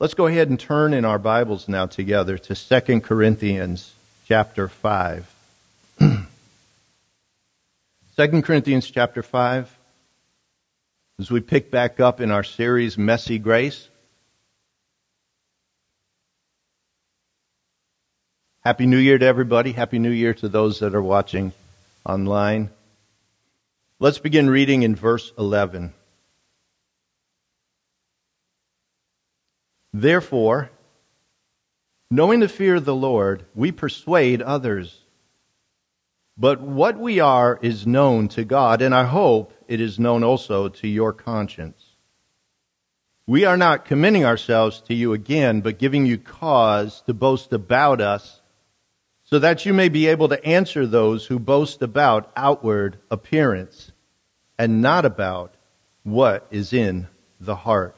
Let's go ahead and turn in our Bibles now together to 2 Corinthians chapter 5. 2 Corinthians chapter 5. As we pick back up in our series, Messy Grace. Happy New Year to everybody. Happy New Year to those that are watching online. Let's begin reading in verse 11. Therefore, knowing the fear of the Lord, we persuade others. But what we are is known to God, and I hope it is known also to your conscience. We are not commending ourselves to you again, but giving you cause to boast about us, so that you may be able to answer those who boast about outward appearance, and not about what is in the heart.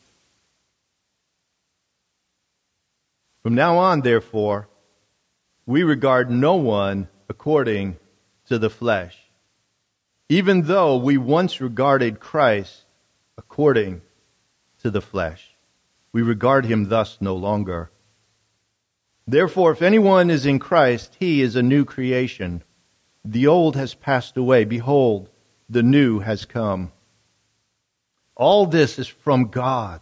From now on, therefore, we regard no one according to the flesh, even though we once regarded Christ according to the flesh. We regard him thus no longer. Therefore, if anyone is in Christ, he is a new creation. The old has passed away. Behold, the new has come. All this is from God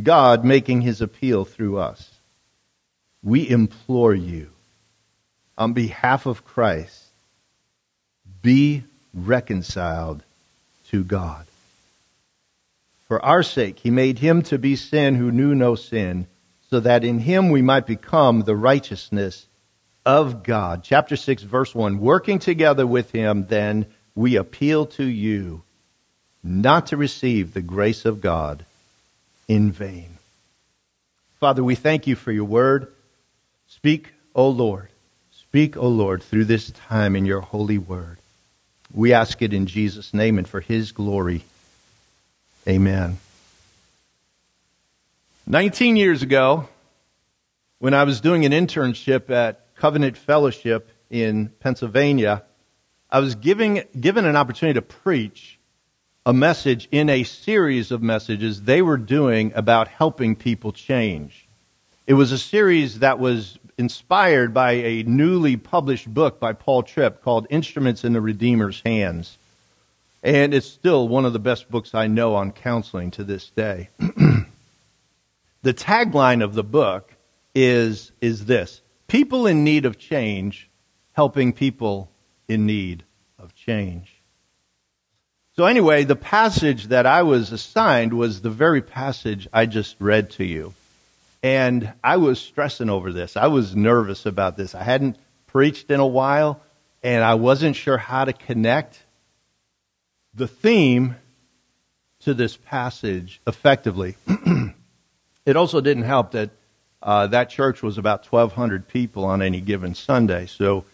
God making his appeal through us. We implore you, on behalf of Christ, be reconciled to God. For our sake, he made him to be sin who knew no sin, so that in him we might become the righteousness of God. Chapter 6, verse 1. Working together with him, then, we appeal to you not to receive the grace of God in vain. Father, we thank you for your word. Speak, O Lord. Speak, O Lord, through this time in your holy word. We ask it in Jesus' name and for his glory. Amen. 19 years ago, when I was doing an internship at Covenant Fellowship in Pennsylvania, I was giving, given an opportunity to preach a message in a series of messages they were doing about helping people change. It was a series that was inspired by a newly published book by Paul Tripp called Instruments in the Redeemer's Hands. And it's still one of the best books I know on counseling to this day. the tagline of the book is, is this People in need of change, helping people in need of change. So, anyway, the passage that I was assigned was the very passage I just read to you. And I was stressing over this. I was nervous about this. I hadn't preached in a while, and I wasn't sure how to connect the theme to this passage effectively. it also didn't help that uh, that church was about 1,200 people on any given Sunday. So,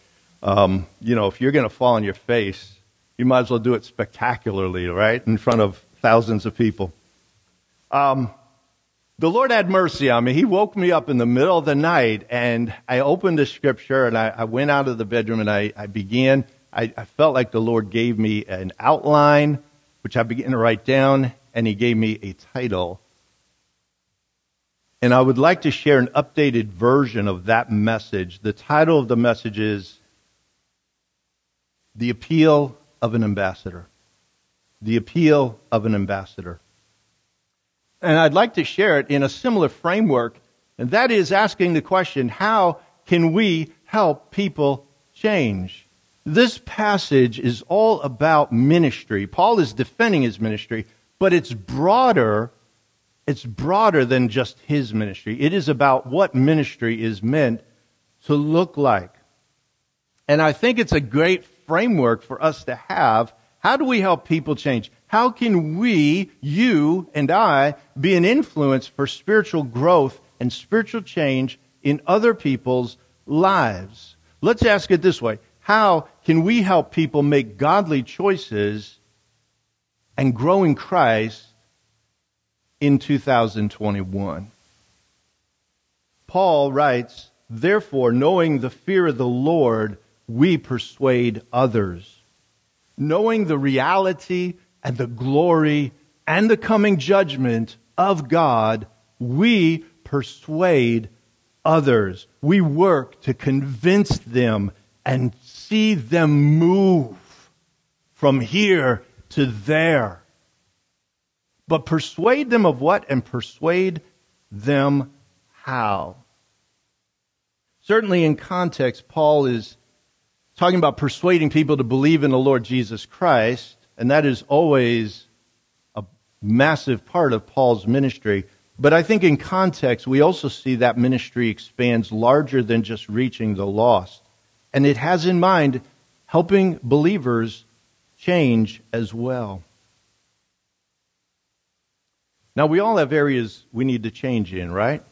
um, you know, if you're going to fall on your face, you might as well do it spectacularly, right? In front of thousands of people. Um, the Lord had mercy on me. He woke me up in the middle of the night and I opened the scripture and I, I went out of the bedroom and I, I began. I, I, felt like the Lord gave me an outline, which I began to write down, and He gave me a title. And I would like to share an updated version of that message. The title of the message is The Appeal of an ambassador. The appeal of an ambassador. And I'd like to share it in a similar framework, and that is asking the question how can we help people change? This passage is all about ministry. Paul is defending his ministry, but it's broader. It's broader than just his ministry. It is about what ministry is meant to look like. And I think it's a great framework for us to have. How do we help people change? How can we, you and I, be an influence for spiritual growth and spiritual change in other people's lives? Let's ask it this way. How can we help people make godly choices and grow in Christ in 2021? Paul writes, Therefore, knowing the fear of the Lord, we persuade others. Knowing the reality and the glory and the coming judgment of God, we persuade others. We work to convince them and see them move from here to there. But persuade them of what and persuade them how. Certainly, in context, Paul is talking about persuading people to believe in the Lord Jesus Christ, and that is always a massive part of Paul's ministry. But I think in context, we also see that ministry expands larger than just reaching the lost. And it has in mind helping believers change as well. Now, we all have areas we need to change in, right?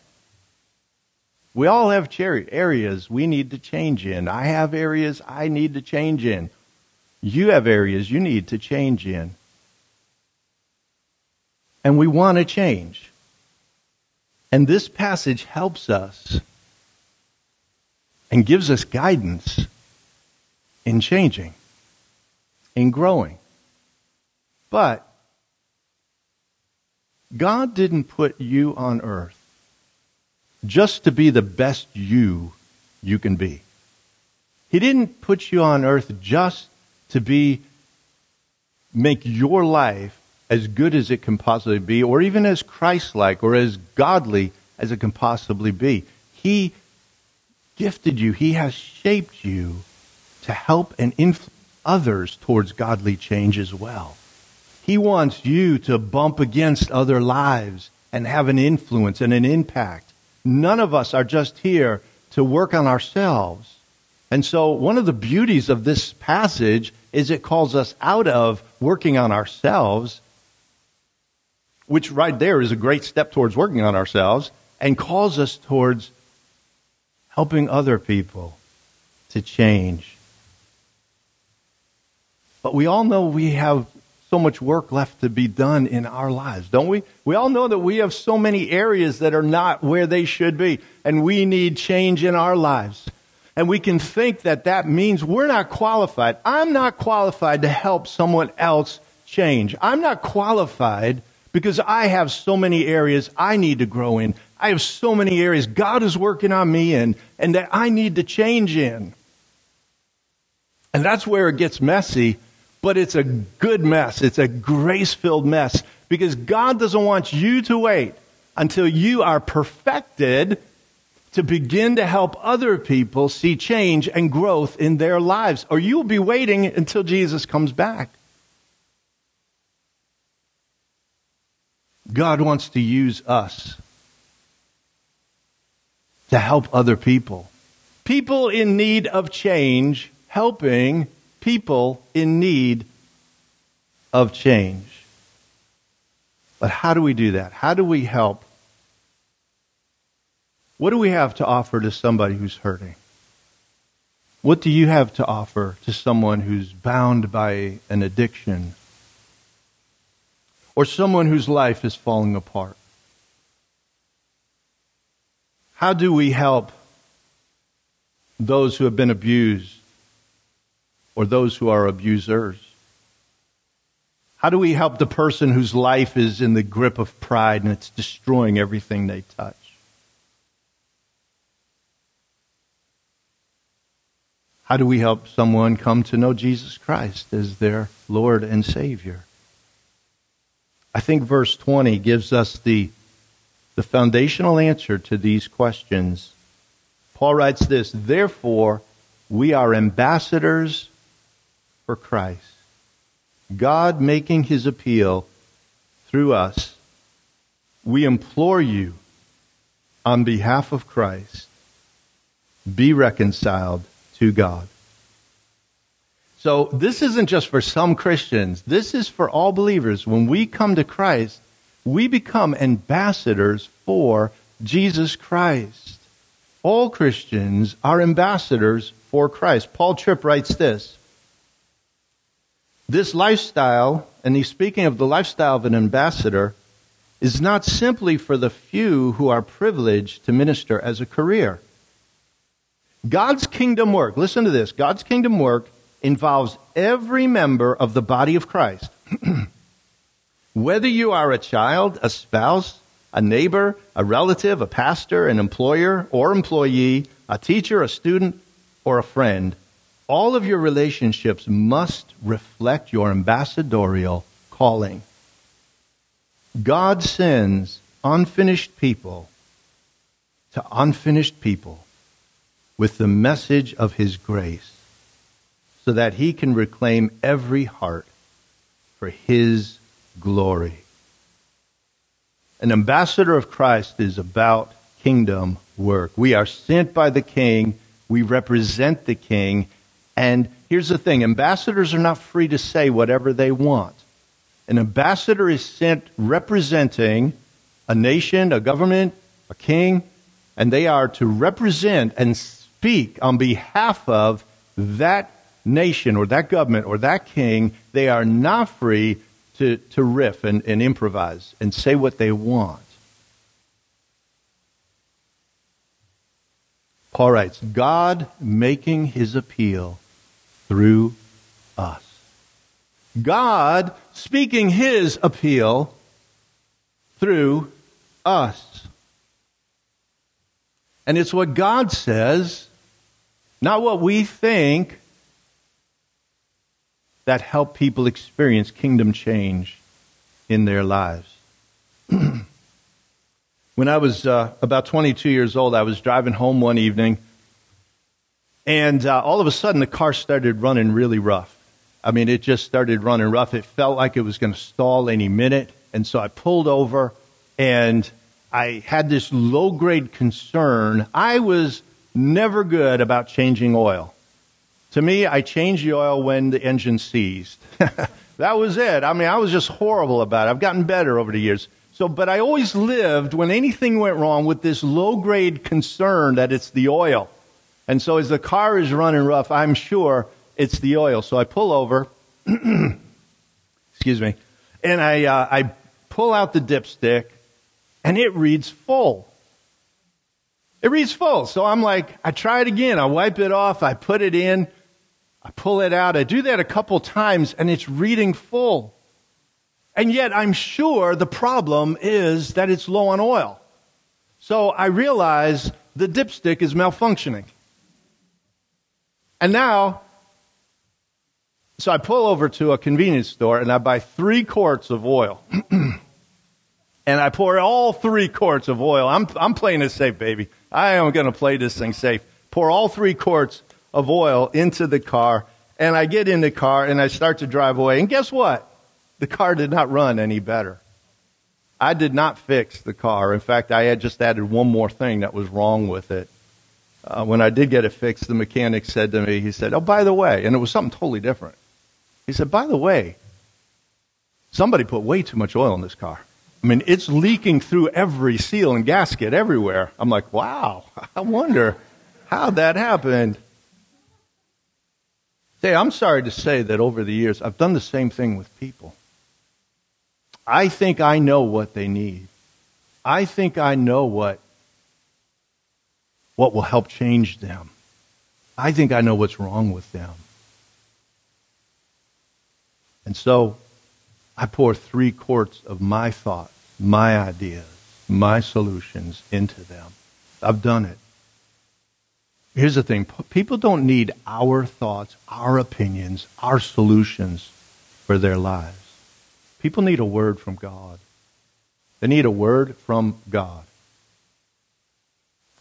We all have areas we need to change in. I have areas I need to change in. You have areas you need to change in. And we want to change. And this passage helps us and gives us guidance in changing, in growing. But God didn't put you on earth just to be the best you you can be. He didn't put you on earth just to be make your life as good as it can possibly be or even as Christ-like or as godly as it can possibly be. He gifted you. He has shaped you to help and influence others towards godly change as well. He wants you to bump against other lives and have an influence and an impact. None of us are just here to work on ourselves. And so, one of the beauties of this passage is it calls us out of working on ourselves, which right there is a great step towards working on ourselves, and calls us towards helping other people to change. But we all know we have so much work left to be done in our lives, don't we? We all know that we have so many areas that are not where they should be, and we need change in our lives. And we can think that that means we're not qualified. I'm not qualified to help someone else change. I'm not qualified because I have so many areas I need to grow in. I have so many areas God is working on me in and that I need to change in. And that's where it gets messy but it's a good mess. It's a grace filled mess because God doesn't want you to wait until you are perfected to begin to help other people see change and growth in their lives, or you'll be waiting until Jesus comes back. God wants to use us to help other people. People in need of change, helping people in need of change. But how do we do that? How do we help? What do we have to offer to somebody who's hurting? What do you have to offer to someone who's bound by an addiction? Or someone whose life is falling apart? How do we help those who have been abused or those who are abusers? How do we help the person whose life is in the grip of pride and it's destroying everything they touch? How do we help someone come to know Jesus Christ as their Lord and Savior? I think verse 20 gives us the, the foundational answer to these questions. Paul writes this Therefore, we are ambassadors for Christ. God making his appeal through us. We implore you on behalf of Christ, be reconciled to God. So this isn't just for some Christians. This is for all believers. When we come to Christ, we become ambassadors for Jesus Christ. All Christians are ambassadors for Christ. Paul Tripp writes this. This lifestyle, and he's speaking of the lifestyle of an ambassador, is not simply for the few who are privileged to minister as a career. God's kingdom work, listen to this God's kingdom work involves every member of the body of Christ. Whether you are a child, a spouse, a neighbor, a relative, a pastor, an employer or employee, a teacher, a student, or a friend, all of your relationships must reflect your ambassadorial calling. God sends unfinished people to unfinished people with the message of His grace so that He can reclaim every heart for His glory. An ambassador of Christ is about kingdom work. We are sent by the King, we represent the King, and here's the thing ambassadors are not free to say whatever they want. An ambassador is sent representing a nation, a government, a king, and they are to represent and speak on behalf of that nation or that government or that king, they are not free to, to riff and, and improvise and say what they want. Paul writes, God making his appeal through us. God speaking his appeal through us. And it's what God says, not what we think, that help people experience kingdom change in their lives. when I was uh, about 22 years old, I was driving home one evening, and uh, all of a sudden the car started running really rough. I mean, it just started running rough. It felt like it was going to stall any minute. And so I pulled over and I had this low grade concern. I was never good about changing oil. To me, I changed the oil when the engine seized. that was it. I mean, I was just horrible about it. I've gotten better over the years. So, but I always lived when anything went wrong with this low grade concern that it's the oil. And so as the car is running rough, I'm sure it's the oil. So I pull over, excuse me, and I, uh, I pull out the dipstick, and it reads full. It reads full. So I'm like, I try it again. I wipe it off. I put it in. I pull it out. I do that a couple times, and it's reading full. And yet I'm sure the problem is that it's low on oil. So I realize the dipstick is malfunctioning. And now so I pull over to a convenience store and I buy three quarts of oil. and I pour all three quarts of oil. I'm, I'm playing it safe, baby. I am going to play this thing safe. Pour all three quarts of oil into the car. And I get in the car and I start to drive away. And guess what? The car did not run any better. I did not fix the car. In fact, I had just added one more thing that was wrong with it. Uh, when I did get it fixed, the mechanic said to me, he said, Oh, by the way, and it was something totally different. He said, By the way, somebody put way too much oil in this car. I mean, it's leaking through every seal and gasket everywhere. I'm like, wow, I wonder how that happened. Say, I'm sorry to say that over the years, I've done the same thing with people. I think I know what they need. I think I know what, what will help change them. I think I know what's wrong with them. And so I pour three quarts of my thoughts, my ideas, my solutions into them. I've done it. Here's the thing people don't need our thoughts, our opinions, our solutions for their lives. People need a word from God. They need a word from God.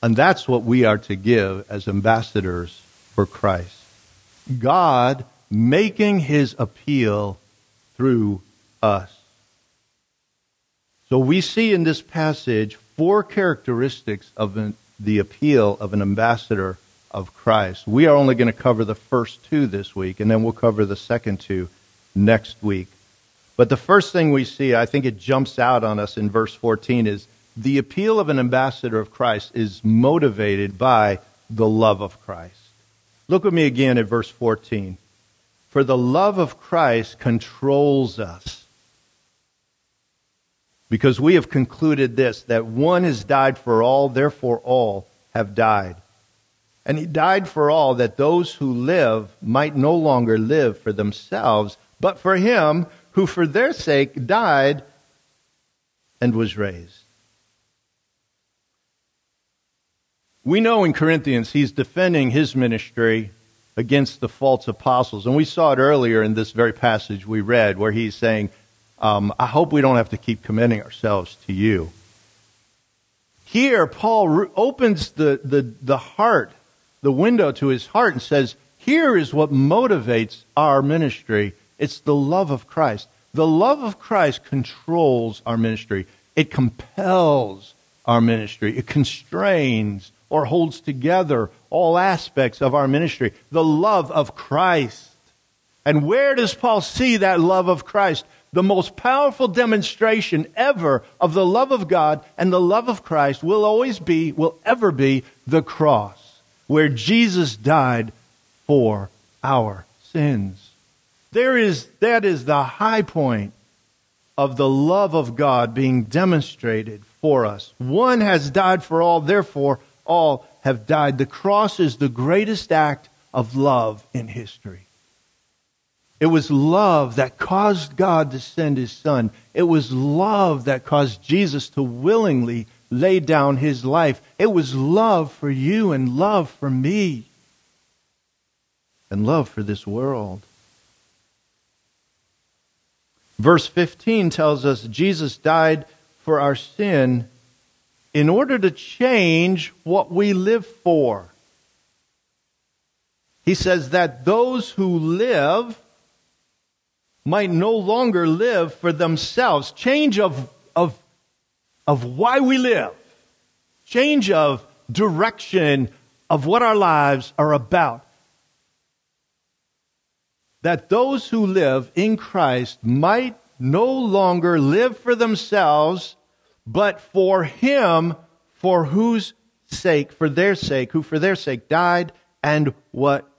And that's what we are to give as ambassadors for Christ. God making his appeal through us. So we see in this passage four characteristics of an, the appeal of an ambassador of Christ. We are only going to cover the first two this week, and then we'll cover the second two next week. But the first thing we see, I think it jumps out on us in verse 14, is the appeal of an ambassador of Christ is motivated by the love of Christ. Look with me again at verse 14. For the love of Christ controls us. Because we have concluded this, that one has died for all, therefore all have died. And he died for all, that those who live might no longer live for themselves, but for him who for their sake died and was raised. We know in Corinthians he's defending his ministry against the false apostles. And we saw it earlier in this very passage we read where he's saying, um, I hope we don't have to keep commending ourselves to you. Here, Paul re- opens the, the, the heart, the window to his heart, and says, Here is what motivates our ministry it's the love of Christ. The love of Christ controls our ministry, it compels our ministry, it constrains or holds together all aspects of our ministry. The love of Christ. And where does Paul see that love of Christ? The most powerful demonstration ever of the love of God and the love of Christ will always be, will ever be, the cross, where Jesus died for our sins. There is, that is the high point of the love of God being demonstrated for us. One has died for all, therefore all have died. The cross is the greatest act of love in history. It was love that caused God to send his son. It was love that caused Jesus to willingly lay down his life. It was love for you and love for me and love for this world. Verse 15 tells us Jesus died for our sin in order to change what we live for. He says that those who live might no longer live for themselves. Change of, of, of why we live. Change of direction of what our lives are about. That those who live in Christ might no longer live for themselves, but for him for whose sake, for their sake, who for their sake died and what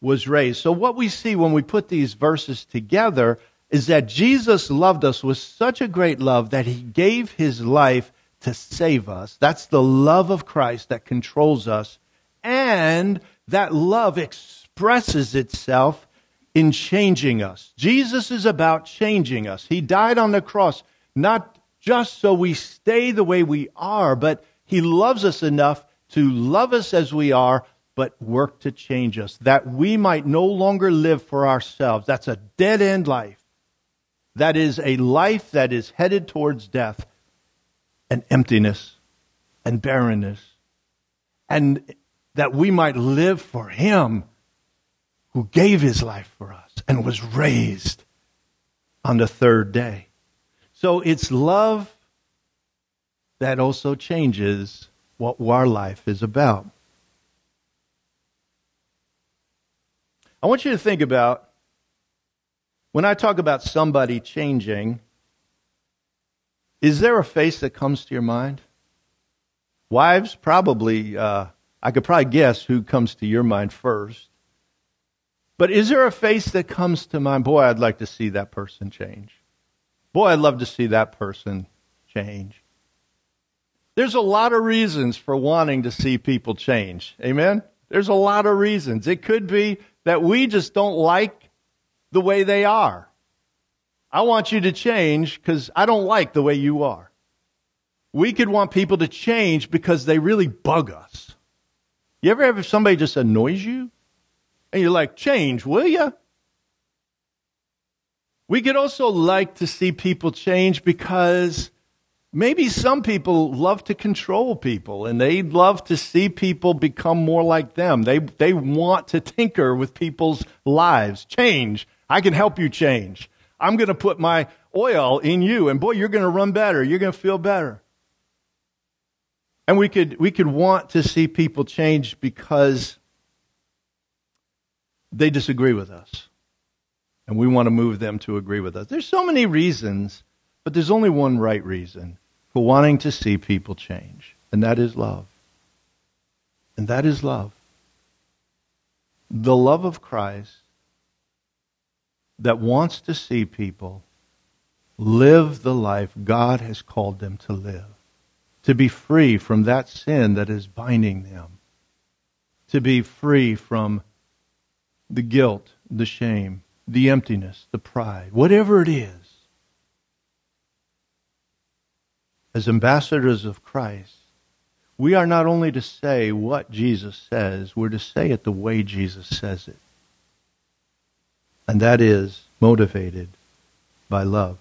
was raised. So what we see when we put these verses together is that Jesus loved us with such a great love that he gave his life to save us. That's the love of Christ that controls us. And that love expresses itself in changing us. Jesus is about changing us. He died on the cross not just so we stay the way we are, but He loves us enough to love us as we are, but work to change us, that we might no longer live for ourselves. That's a dead end life. That is a life that is headed towards death and emptiness and barrenness. And that we might live for Him who gave His life for us and was raised on the third day. So it's love that also changes what our life is about. I want you to think about when I talk about somebody changing, is there a face that comes to your mind? Wives, probably, uh, I could probably guess who comes to your mind first. But is there a face that comes to mind? Boy, I'd like to see that person change. Boy, I'd love to see that person change. There's a lot of reasons for wanting to see people change. Amen? There's a lot of reasons. It could be that we just don't like the way they are. I want you to change because I don't like the way you are. We could want people to change because they really bug us. You ever have somebody just annoys you? And you're like, change, will you? We could also like to see people change because maybe some people love to control people and they love to see people become more like them. They, they want to tinker with people's lives. Change. I can help you change. I'm going to put my oil in you and boy, you're going to run better. You're going to feel better. And we could, we could want to see people change because they disagree with us. And we want to move them to agree with us. There's so many reasons, but there's only one right reason for wanting to see people change, and that is love. And that is love. The love of Christ that wants to see people live the life God has called them to live to be free from that sin that is binding them, to be free from the guilt, the shame, the emptiness, the pride, whatever it is. As ambassadors of Christ, we are not only to say what Jesus says, we're to say it the way Jesus says it. And that is motivated by love.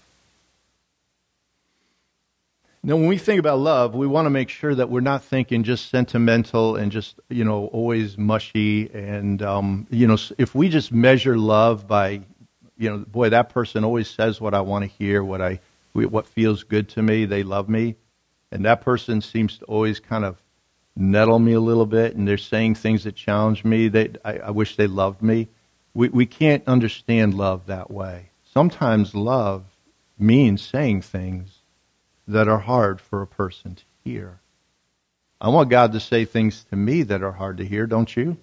Now, when we think about love, we want to make sure that we're not thinking just sentimental and just, you know, always mushy. And, um, you know, if we just measure love by, you know, boy, that person always says what I want to hear, what I, what feels good to me, they love me. And that person seems to always kind of nettle me a little bit, and they're saying things that challenge me. They, I, I wish they loved me. We, we can't understand love that way. Sometimes love means saying things that are hard for a person to hear. I want God to say things to me that are hard to hear, don't you?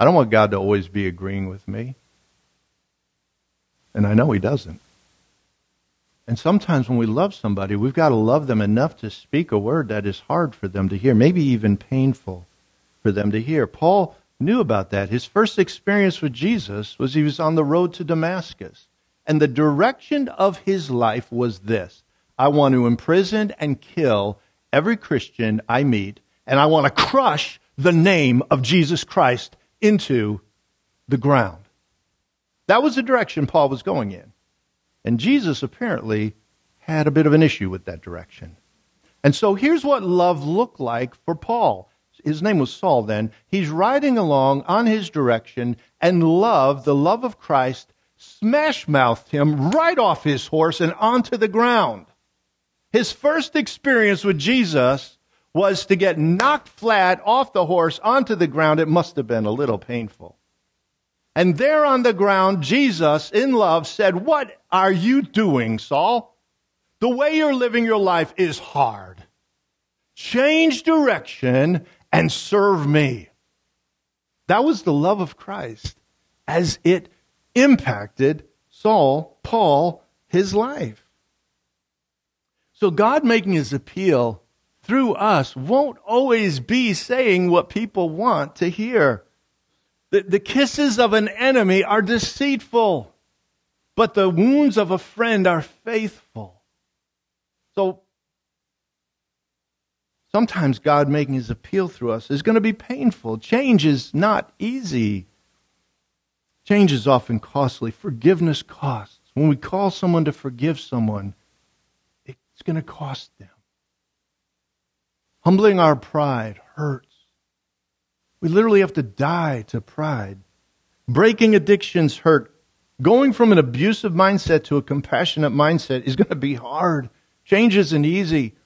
I don't want God to always be agreeing with me. And I know He doesn't. And sometimes when we love somebody, we've got to love them enough to speak a word that is hard for them to hear, maybe even painful for them to hear. Paul knew about that. His first experience with Jesus was he was on the road to Damascus. And the direction of his life was this I want to imprison and kill every Christian I meet, and I want to crush the name of Jesus Christ into the ground. That was the direction Paul was going in. And Jesus apparently had a bit of an issue with that direction. And so here's what love looked like for Paul. His name was Saul then. He's riding along on his direction, and love, the love of Christ, smash mouthed him right off his horse and onto the ground. His first experience with Jesus was to get knocked flat off the horse onto the ground. It must have been a little painful. And there on the ground, Jesus, in love, said, What are you doing, Saul? The way you're living your life is hard. Change direction and serve me. That was the love of Christ as it impacted Saul, Paul, his life. So God making his appeal through us won't always be saying what people want to hear. The, the kisses of an enemy are deceitful, but the wounds of a friend are faithful. So sometimes God making his appeal through us is going to be painful. Change is not easy. Change is often costly. Forgiveness costs. When we call someone to forgive someone, it's going to cost them. Humbling our pride hurts. We literally have to die to pride. Breaking addictions hurt. Going from an abusive mindset to a compassionate mindset is going to be hard. Change isn't easy.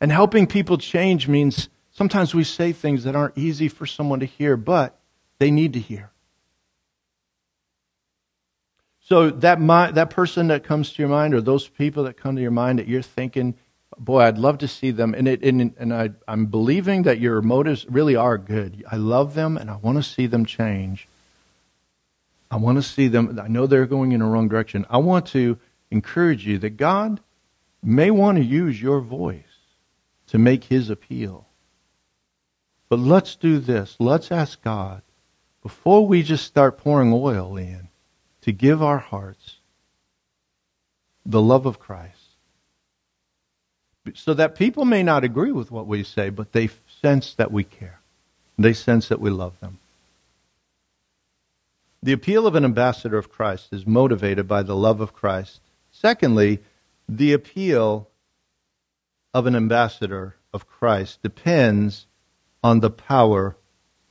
And helping people change means sometimes we say things that aren't easy for someone to hear, but they need to hear. So that that person that comes to your mind, or those people that come to your mind that you're thinking, boy, I'd love to see them, and it, and, and I, I'm believing that your motives really are good. I love them, and I want to see them change. I want to see them. I know they're going in the wrong direction. I want to encourage you that God may want to use your voice to make His appeal. But let's do this. Let's ask God before we just start pouring oil in to give our hearts the love of Christ. So that people may not agree with what we say, but they sense that we care. They sense that we love them. The appeal of an ambassador of Christ is motivated by the love of Christ. Secondly, the appeal of an ambassador of Christ depends on the power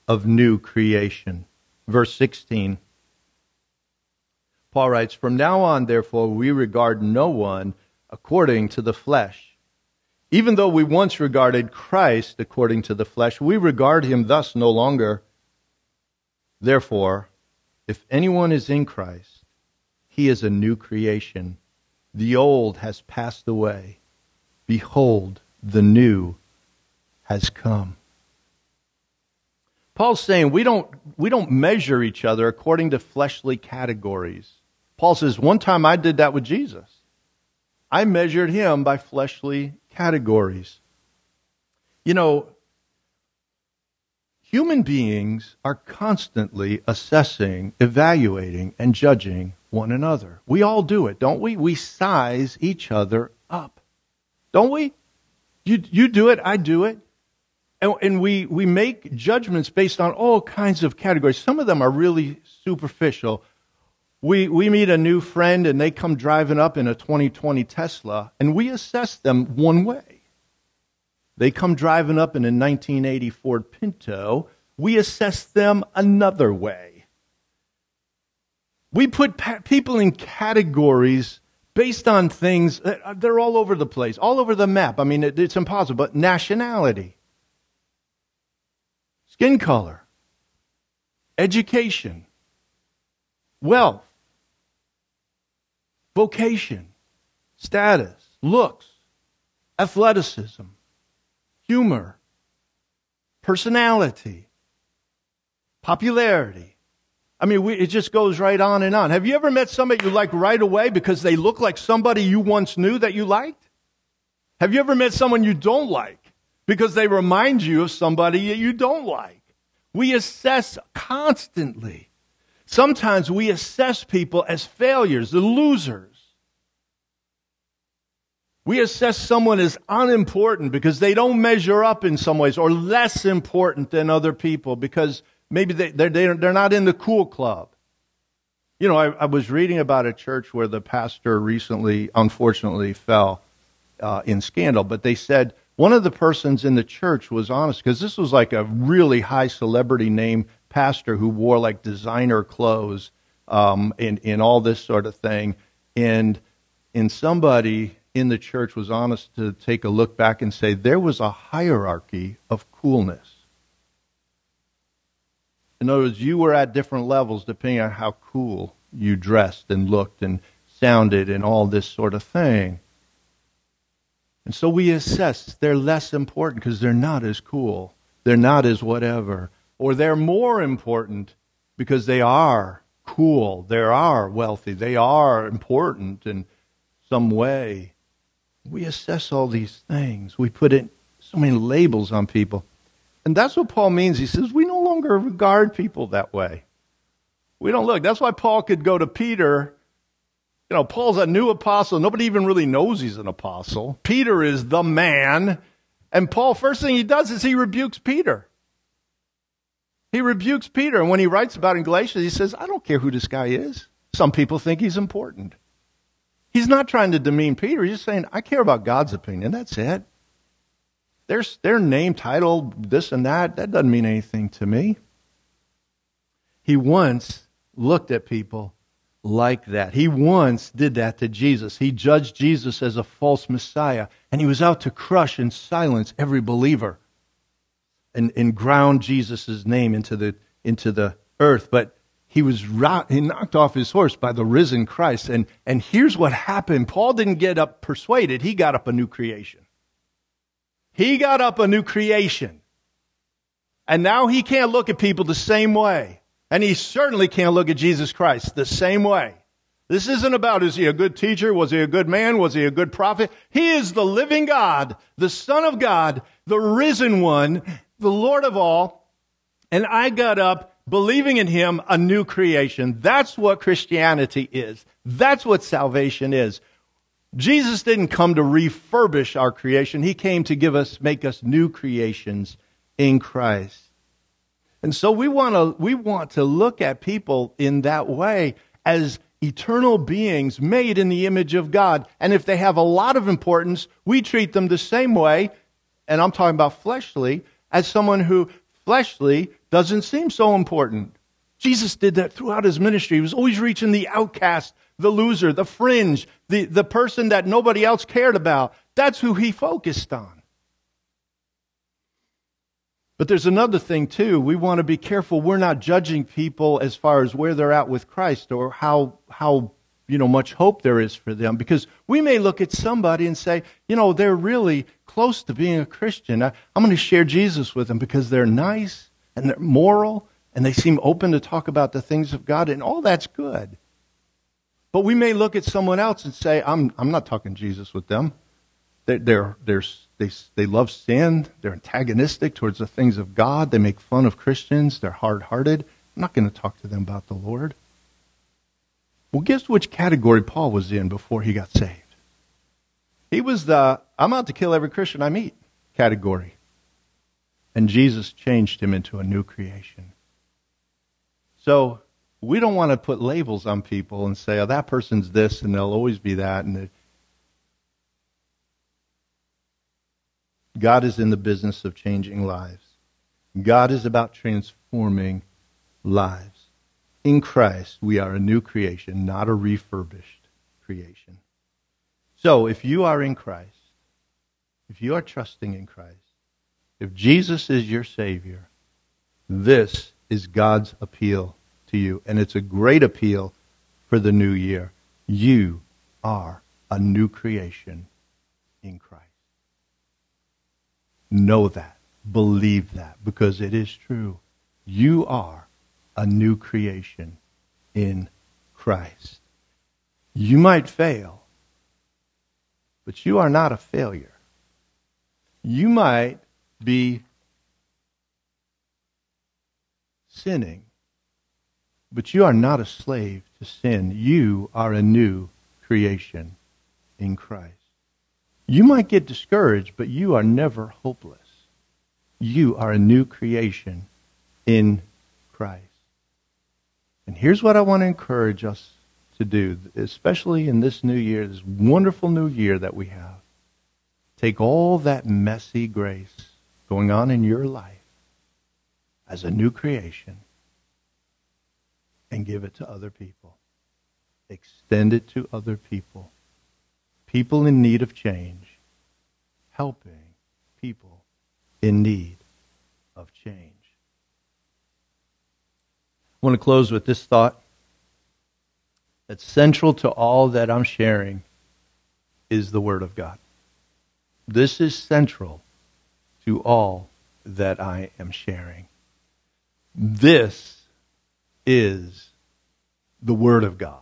of new creation. Verse 16. Paul writes, From now on, therefore, we regard no one according to the flesh. Even though we once regarded Christ according to the flesh, we regard him thus no longer. Therefore, if anyone is in Christ, he is a new creation. The old has passed away. Behold, the new has come. Paul's saying we don't, we don't measure each other according to fleshly categories. Paul says, one time I did that with Jesus. I measured him by fleshly categories. You know, human beings are constantly assessing, evaluating, and judging one another. We all do it, don't we? We size each other up. Don't we? You, you do it, I do it. And, and we, we make judgments based on all kinds of categories. Some of them are really superficial. We, we meet a new friend and they come driving up in a 2020 Tesla, and we assess them one way. They come driving up in a 1980 Ford Pinto, we assess them another way. We put pa- people in categories based on things, uh, they're all over the place, all over the map. I mean, it, it's impossible, but nationality, skin color, education, wealth, vocation, status, looks, athleticism, humor, personality, popularity. I mean, we, it just goes right on and on. Have you ever met somebody you like right away because they look like somebody you once knew that you liked? Have you ever met someone you don't like because they remind you of somebody that you don't like? We assess constantly. Sometimes we assess people as failures, the losers. We assess someone as unimportant because they don't measure up in some ways or less important than other people because maybe they, they're, they're not in the cool club. You know, I, I was reading about a church where the pastor recently, unfortunately, fell uh, in scandal, but they said one of the persons in the church was honest because this was like a really high celebrity name pastor who wore like designer clothes um, and, and all this sort of thing. And, and somebody in the church was honest to take a look back and say there was a hierarchy of coolness. In other words, you were at different levels depending on how cool you dressed and looked and sounded and all this sort of thing. And so we assess they're less important because they're not as cool. They're not as whatever. Or they're more important because they are cool. They are wealthy. They are important in some way. We assess all these things. We put in so many labels on people. And that's what Paul means. He says we no longer regard people that way. We don't look. That's why Paul could go to Peter. You know, Paul's a new apostle. Nobody even really knows he's an apostle. Peter is the man. And Paul, first thing he does is he rebukes Peter. He rebukes Peter. And when he writes about in Galatians, he says, I don't care who this guy is. Some people think he's important. He's not trying to demean Peter. He's just saying, I care about God's opinion. That's it. Their, their name, title, this and that, that doesn't mean anything to me. He once looked at people like that. He once did that to Jesus. He judged Jesus as a false Messiah, and he was out to crush and silence every believer and, and ground Jesus' name into the, into the earth. But he was he knocked off his horse by the risen Christ. And, and here's what happened. Paul didn't get up persuaded. He got up a new creation. He got up a new creation. And now he can't look at people the same way. And he certainly can't look at Jesus Christ the same way. This isn't about is he a good teacher? Was he a good man? Was he a good prophet? He is the living God, the Son of God, the risen one, the Lord of all. And I got up believing in Him, a new creation. That's what Christianity is. That's what salvation is. Jesus didn't come to refurbish our creation. He came to give us, make us new creations in Christ. And so we want to we want to look at people in that way as eternal beings made in the image of God. And if they have a lot of importance, we treat them the same way, and I'm talking about fleshly, as someone who fleshly doesn't seem so important. Jesus did that throughout his ministry. He was always reaching the outcast, the loser, the fringe, the, the person that nobody else cared about. That's who he focused on. But there's another thing too. We want to be careful. We're not judging people as far as where they're at with Christ or how, how, you know, much hope there is for them. Because we may look at somebody and say, you know, they're really close to being a Christian. I, I'm going to share Jesus with them because they're nice and they're moral and they seem open to talk about the things of God and all that's good. But we may look at someone else and say, I'm, I'm not talking Jesus with them. They're, they're, they're, they, they love sin. They're antagonistic towards the things of God. They make fun of Christians. They're hard hearted. I'm not going to talk to them about the Lord. Well, guess which category Paul was in before he got saved? He was the I'm out to kill every Christian I meet category. And Jesus changed him into a new creation. So we don't want to put labels on people and say, oh, that person's this and they'll always be that. And God is in the business of changing lives. God is about transforming lives. In Christ, we are a new creation, not a refurbished creation. So, if you are in Christ, if you are trusting in Christ, if Jesus is your Savior, this is God's appeal to you. And it's a great appeal for the new year. You are a new creation in Christ. Know that. Believe that because it is true. You are a new creation in Christ. You might fail, but you are not a failure. You might be sinning, but you are not a slave to sin. You are a new creation in Christ. You might get discouraged, but you are never hopeless. You are a new creation in Christ. And here's what I want to encourage us to do, especially in this new year, this wonderful new year that we have. Take all that messy grace going on in your life as a new creation and give it to other people. Extend it to other people. People in need of change. Helping people in need of change. I want to close with this thought that central to all that I'm sharing is the Word of God. This is central to all that I am sharing. This is the Word of God.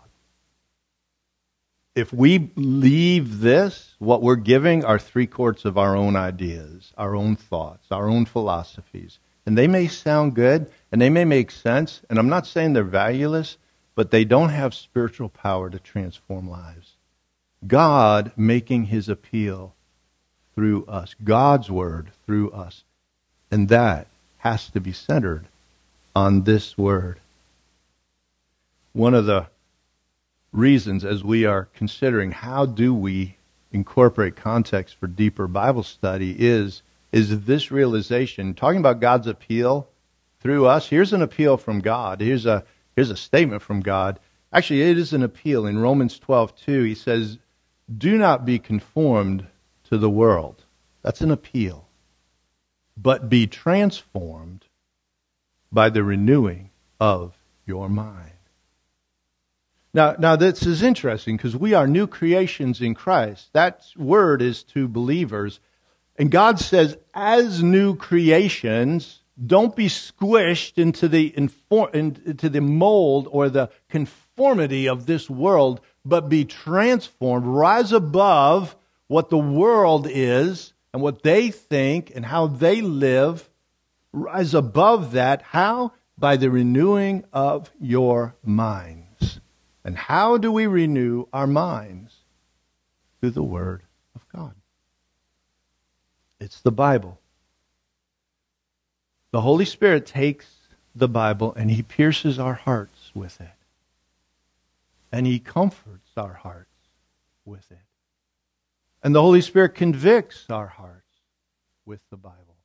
If we leave this, what we're giving are three quarts of our own ideas, our own thoughts, our own philosophies. And they may sound good and they may make sense. And I'm not saying they're valueless, but they don't have spiritual power to transform lives. God making his appeal through us, God's word through us. And that has to be centered on this word. One of the reasons as we are considering how do we incorporate context for deeper Bible study is is this realization talking about God's appeal through us here's an appeal from God here's a here's a statement from God actually it is an appeal in Romans 12:2 he says do not be conformed to the world. That's an appeal. But be transformed by the renewing of your mind. Now, now this is interesting because we are new creations in Christ. That word is to believers. And God says, as new creations, don't be squished into the, inform, into the mold or the conformity of this world, but be transformed, rise above what the world is and what they think and how they live, rise above that. How? By the renewing of your minds. And how do we renew our minds? Through the Word of God. It's the Bible. The Holy Spirit takes the Bible and he pierces our hearts with it. And he comforts our hearts with it. And the Holy Spirit convicts our hearts with the Bible.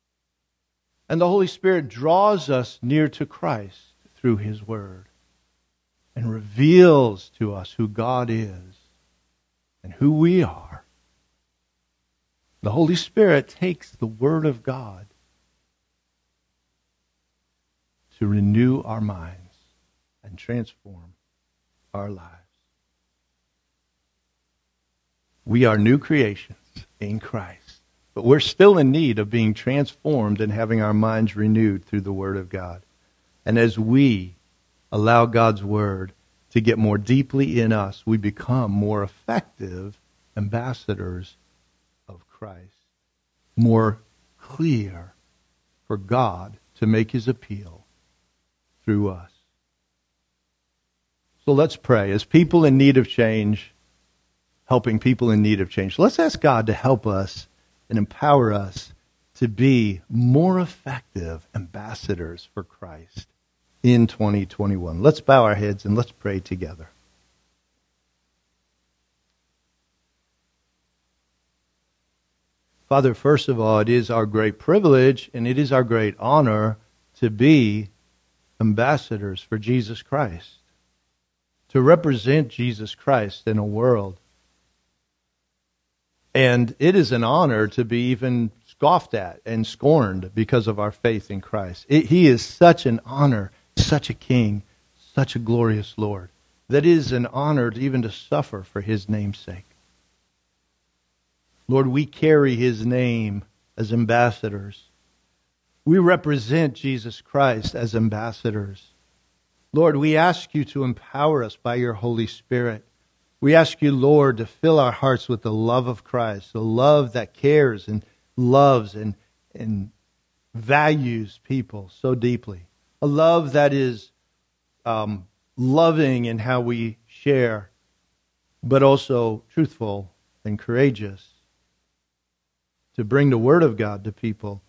And the Holy Spirit draws us near to Christ through his word and reveals to us who God is and who we are. The Holy Spirit takes the word of God to renew our minds and transform our lives. We are new creations in Christ, but we're still in need of being transformed and having our minds renewed through the Word of God. And as we allow God's Word to get more deeply in us, we become more effective ambassadors of Christ, more clear for God to make his appeal through us. So let's pray. As people in need of change, helping people in need of change, let's ask God to help us and empower us to be more effective ambassadors for Christ in 2021. Let's bow our heads and let's pray together. Father, first of all, it is our great privilege and it is our great honor to be ambassadors for Jesus Christ, to represent Jesus Christ in a world. And it is an honor to be even scoffed at and scorned because of our faith in Christ. It, he is such an honor, such a king, such a glorious Lord, that is an honor to even to suffer for his name's sake. Lord, we carry his name as ambassadors. We represent Jesus Christ as ambassadors. Lord, we ask you to empower us by your Holy Spirit. We ask you, Lord, to fill our hearts with the love of Christ, the love that cares and loves and, and values people so deeply. A love that is um, loving in how we share, but also truthful and courageous to bring the Word of God to people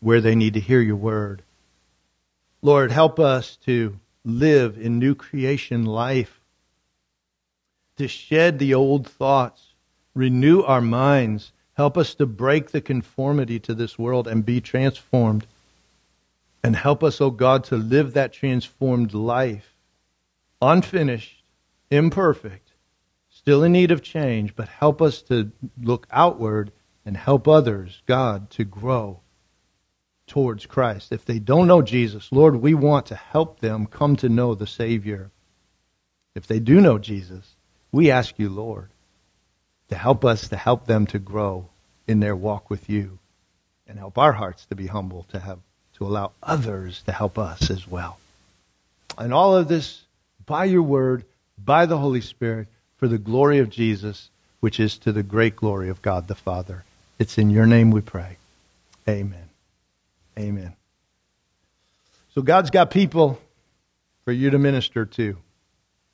where they need to hear your word. Lord, help us to live in new creation life, to shed the old thoughts, renew our minds, help us to break the conformity to this world and be transformed. And help us, O oh God, to live that transformed life, unfinished, imperfect, still in need of change, but help us to look outward and help others, God, to grow towards Christ. If they don't know Jesus, Lord, we want to help them come to know the Savior. If they do know Jesus, we ask you, Lord, to help us to help them to grow in their walk with you and help our hearts to be humble to have to allow others to help us as well. And all of this by your word, by the Holy Spirit, for the glory of Jesus, which is to the great glory of God the Father. It's in your name we pray. Amen. Amen. So God's got people for you to minister to.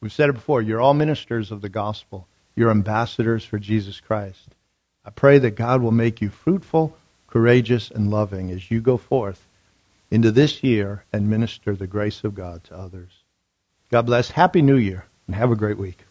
We've said it before. You're all ministers of the gospel. You're ambassadors for Jesus Christ. I pray that God will make you fruitful, courageous, and loving as you go forth into this year and minister the grace of God to others. God bless. Happy New Year, and have a great week.